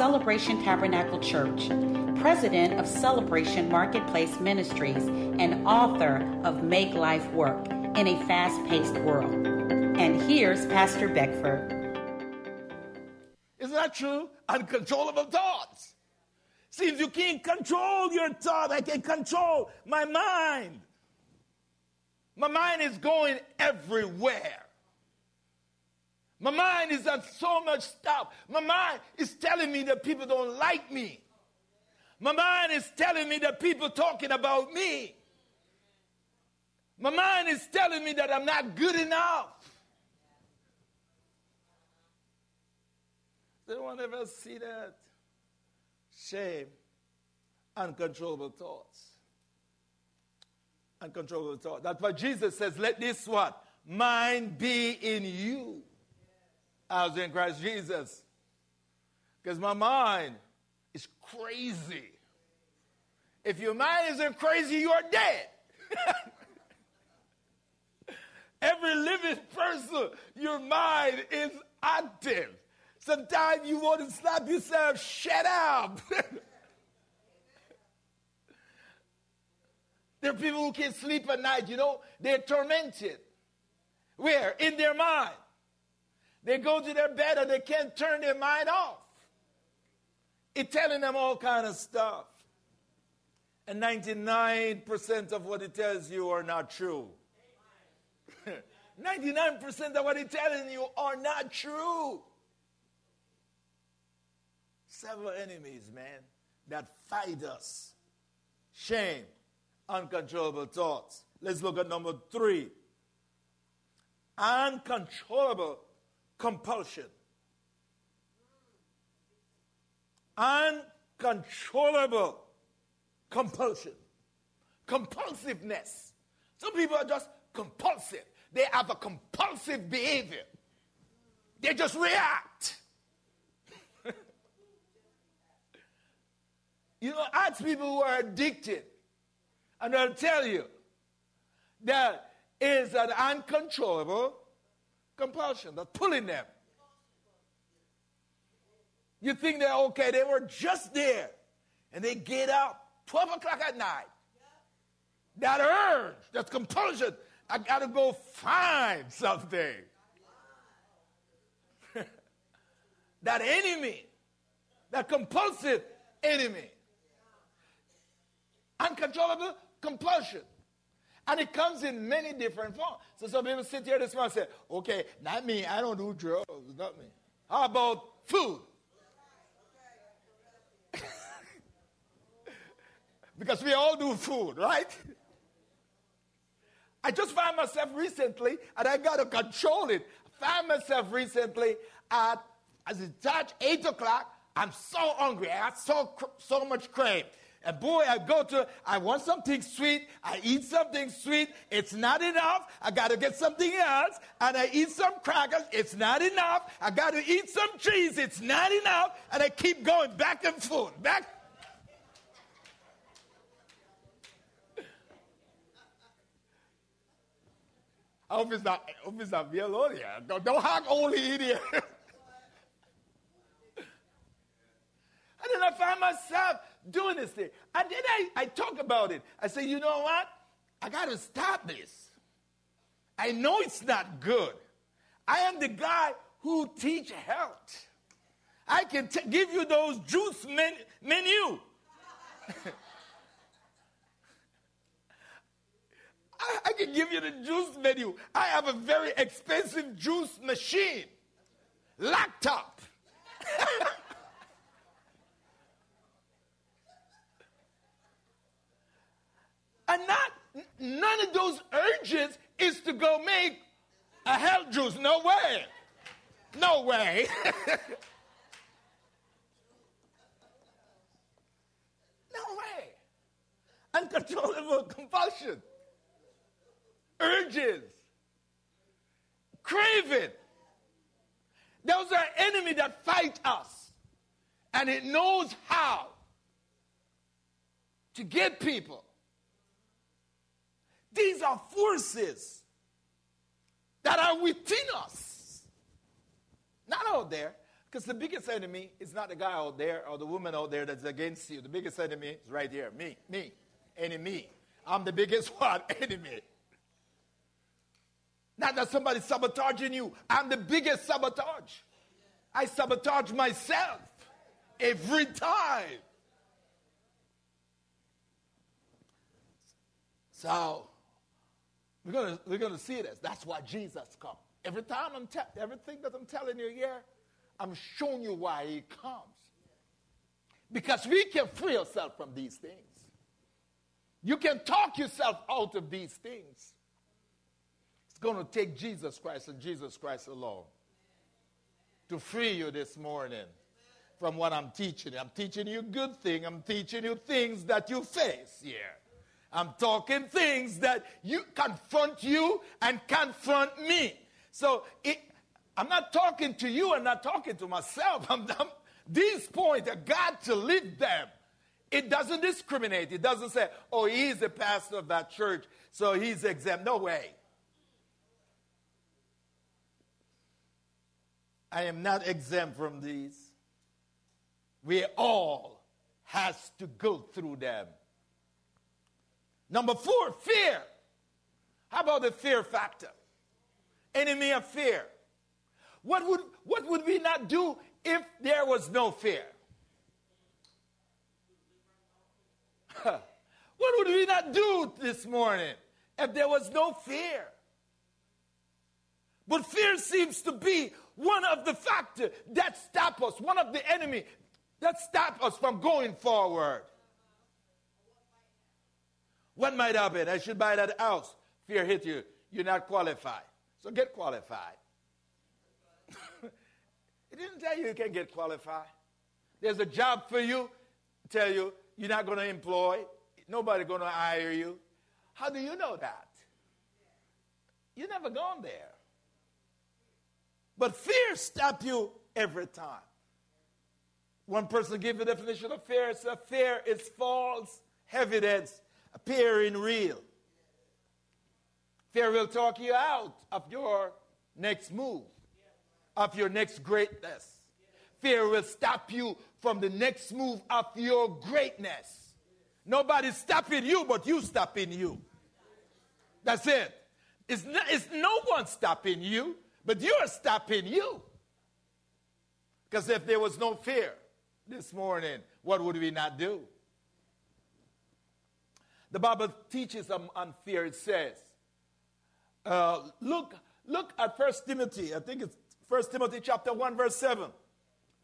Celebration Tabernacle Church, president of Celebration Marketplace Ministries, and author of Make Life Work in a Fast Paced World. And here's Pastor Beckford. Isn't that true? Uncontrollable thoughts. See, if you can't control your thought, I can control my mind. My mind is going everywhere. My mind is on so much stuff. My mind is telling me that people don't like me. My mind is telling me that people talking about me. My mind is telling me that I'm not good enough. Does anyone ever see that? Shame, uncontrollable thoughts. Uncontrollable thoughts. That's why Jesus says, let this what? Mind be in you. I was in Christ Jesus. Because my mind is crazy. If your mind isn't crazy, you are dead. Every living person, your mind is active. Sometimes you want to slap yourself, shut up. there are people who can't sleep at night, you know, they're tormented. Where? In their mind. They go to their bed and they can't turn their mind off. It's telling them all kind of stuff. And 99% of what it tells you are not true. 99% of what it's telling you are not true. Several enemies, man, that fight us. Shame, uncontrollable thoughts. Let's look at number three. Uncontrollable compulsion. Uncontrollable compulsion. Compulsiveness. Some people are just compulsive. They have a compulsive behavior. They just react. you know, ask people who are addicted, and they'll tell you that is an uncontrollable compulsion that's pulling them. You think they're okay, they were just there, and they get up 12 o'clock at night. That urge, that compulsion, I got to go find something. that enemy, that compulsive enemy, uncontrollable compulsion. And it comes in many different forms. So some people sit here this morning and say, okay, not me, I don't do drugs, not me. How about food? because we all do food, right? I just found myself recently, and I got to control it. I found myself recently at, as it touched 8 o'clock, I'm so hungry. I had so, so much crave. And boy, I go to, I want something sweet. I eat something sweet. It's not enough. I got to get something else. And I eat some crackers. It's not enough. I got to eat some cheese. It's not enough. And I keep going back and forth. Back. I hope it's not, I hope it's not me. Don't, don't only in. and then I find myself doing this thing. And then I, I talk about it. I say, you know what? I got to stop this. I know it's not good. I am the guy who teach health. I can t- give you those juice men- menu. I, I can give you the juice menu. I have a very expensive juice machine, laptop. And not none of those urges is to go make a health juice. No way. No way. Uncontrollable compulsion. Urges. Craving. Those are enemy that fight us. And it knows how to get people these are forces that are within us, not out there. Because the biggest enemy is not the guy out there or the woman out there that's against you. The biggest enemy is right here. Me, me, enemy. I'm the biggest one, enemy. Not that somebody's sabotaging you. I'm the biggest sabotage. I sabotage myself every time. So we're gonna we're gonna see this. That's why Jesus come. Every time I'm te- everything that I'm telling you here, I'm showing you why he comes. Because we can free ourselves from these things. You can talk yourself out of these things. It's going to take Jesus Christ and Jesus Christ alone to free you this morning from what I'm teaching. I'm teaching you good thing. I'm teaching you things that you face here. I'm talking things that you confront you and confront me. So it, I'm not talking to you. I'm not talking to myself. I'm, I'm, these points are got to live them. It doesn't discriminate. It doesn't say, oh, he's the pastor of that church, so he's exempt. No way. I am not exempt from these. We all has to go through them. Number four, fear. How about the fear factor? Enemy of fear. What would, what would we not do if there was no fear? what would we not do this morning if there was no fear? But fear seems to be one of the factors that stop us, one of the enemy that stop us from going forward. What might happen? I should buy that house. Fear hit you. You're not qualified. So get qualified. it didn't tell you you can't get qualified. There's a job for you. Tell you you're not going to employ. Nobody going to hire you. How do you know that? You never gone there. But fear stop you every time. One person gave the definition of fear. It's a fear is false evidence appearing real. Fear will talk you out of your next move, of your next greatness. Fear will stop you from the next move of your greatness. Nobody's stopping you, but you stopping you. That's it. It's, no, it's no one stopping you, but you're stopping you. Because if there was no fear this morning, what would we not do? The Bible teaches on, on fear. It says, uh, look, look at First Timothy. I think it's First Timothy chapter 1, verse 7.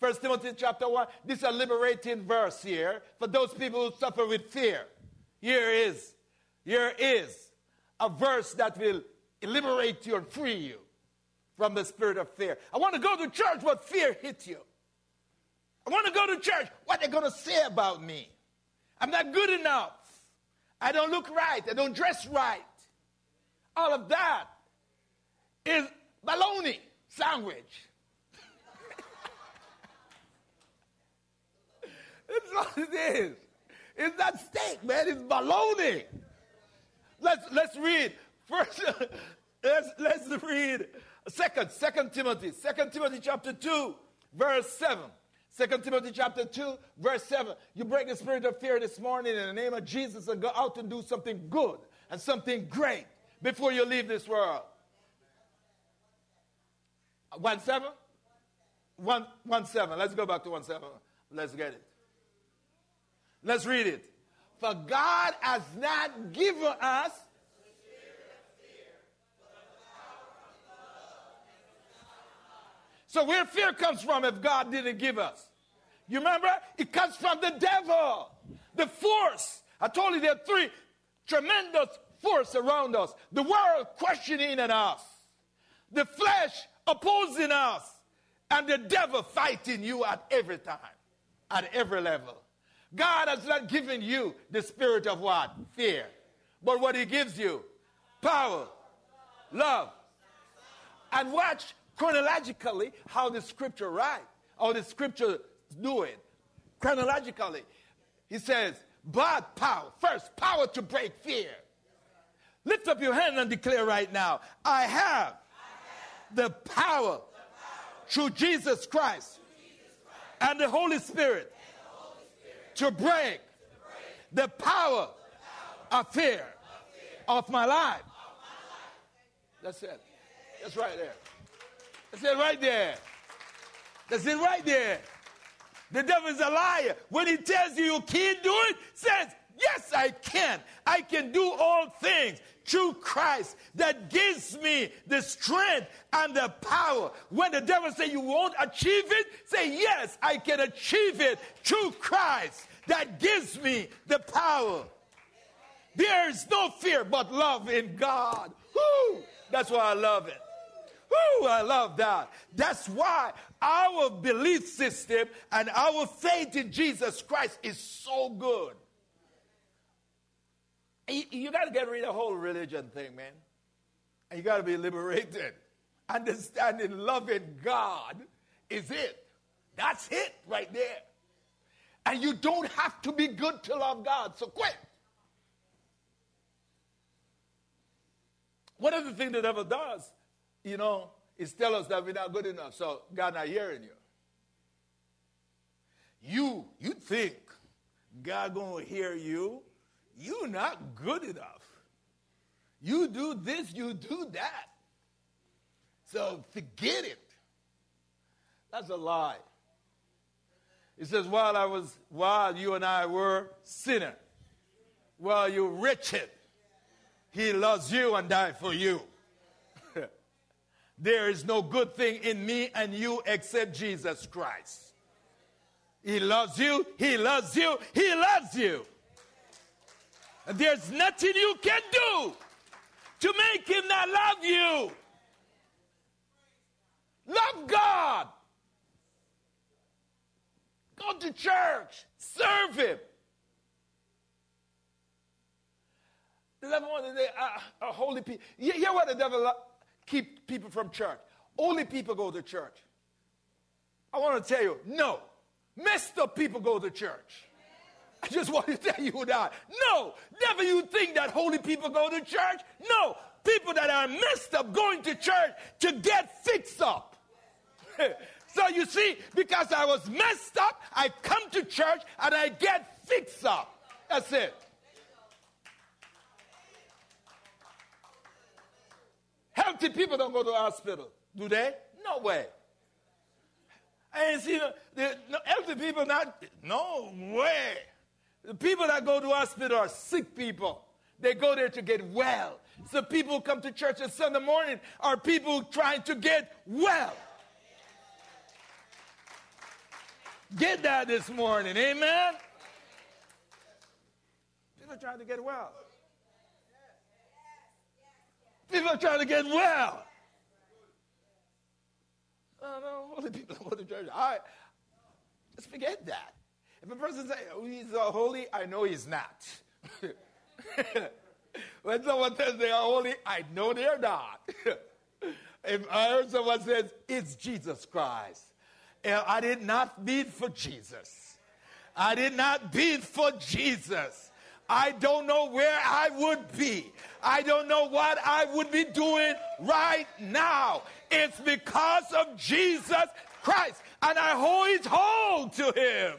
First Timothy chapter 1. This is a liberating verse here for those people who suffer with fear. Here is, here is a verse that will liberate you and free you from the spirit of fear. I want to go to church, but fear hit you. I want to go to church. What are they going to say about me? I'm not good enough. I don't look right. I don't dress right. All of that is baloney sandwich. That's what it is. It's not steak, man. It's baloney. Let's let's read first. let's let's read second Second Timothy Second Timothy chapter two verse seven. Second Timothy chapter 2, verse 7. You break the spirit of fear this morning in the name of Jesus and go out and do something good and something great before you leave this world. One seven? One, one seven. Let's go back to one seven. Let's get it. Let's read it. For God has not given us So where fear comes from if God didn't give us? You remember? It comes from the devil. The force. I told you there are three tremendous force around us. The world questioning us. The flesh opposing us. And the devil fighting you at every time. At every level. God has not given you the spirit of what? Fear. But what he gives you? Power. Love. And watch chronologically how the scripture write, how the scripture do it. Chronologically, he says, but power. First, power to break fear. Lift up your hand and declare right now, I have, I have the, power, the power through Jesus Christ, and the Holy Spirit, to break the power of fear of my life. That's it. That's right there. That's it right there. That's it right there. The devil is a liar. When he tells you you can't do it, says, Yes, I can. I can do all things through Christ that gives me the strength and the power. When the devil say you won't achieve it, say, Yes, I can achieve it through Christ that gives me the power. There is no fear but love in God. Woo! That's why I love it. Woo! I love that. That's why our belief system and our faith in Jesus Christ is so good. You, you got to get rid of the whole religion thing, man. And you got to be liberated. Understanding, loving God is it. That's it right there. And you don't have to be good to love God, so quit. One of the things the devil does, you know, is tell us that we're not good enough, so God not hearing you. You, you think God gonna hear you? You're not good enough. You do this, you do that. So forget it. That's a lie. It says, while I was, while you and I were sinner, while you're wretched, he loves you and died for you. there is no good thing in me and you except Jesus Christ. He loves you, he loves you, he loves you. There's nothing you can do to make him not love you. Love God. Go to church. Serve him. The devil wanted are uh, holy people. You hear what the devil keep people from church? Holy people go to church. I want to tell you, no. Messed up people go to church. I just want to tell you that. No, never you think that holy people go to church. No, people that are messed up going to church to get fixed up. so you see, because I was messed up, I come to church and I get fixed up. That's it. Healthy people don't go to hospital, do they? No way. I ain't seen the, healthy people not, no way. The people that go to hospital are sick people. They go there to get well. So people come to church on Sunday morning are people trying to get well. Get that this morning, amen? People are trying to get well. People are trying to get well. Oh, no, holy people go to church. I just forget that. If a person says oh, he's holy, I know he's not. when someone says they are holy, I know they're not. if I heard someone says it's Jesus Christ, I did not beat for Jesus. I did not beat for Jesus. I don't know where I would be. I don't know what I would be doing right now. It's because of Jesus Christ, and I always hold to Him.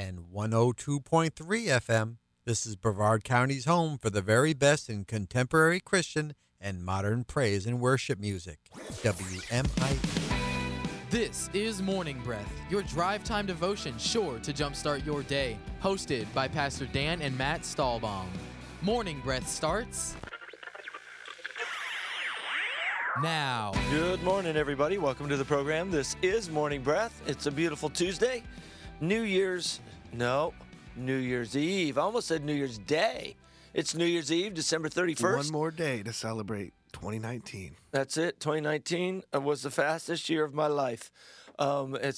and 102.3 FM. This is Brevard County's home for the very best in contemporary Christian and modern praise and worship music. WMIE. This is Morning Breath, your drive time devotion sure to jumpstart your day. Hosted by Pastor Dan and Matt Stahlbaum. Morning Breath starts now. Good morning, everybody. Welcome to the program. This is Morning Breath. It's a beautiful Tuesday. New Year's no, New Year's Eve. I almost said New Year's Day. It's New Year's Eve, December 31st. One more day to celebrate 2019. That's it. 2019 was the fastest year of my life. Um, it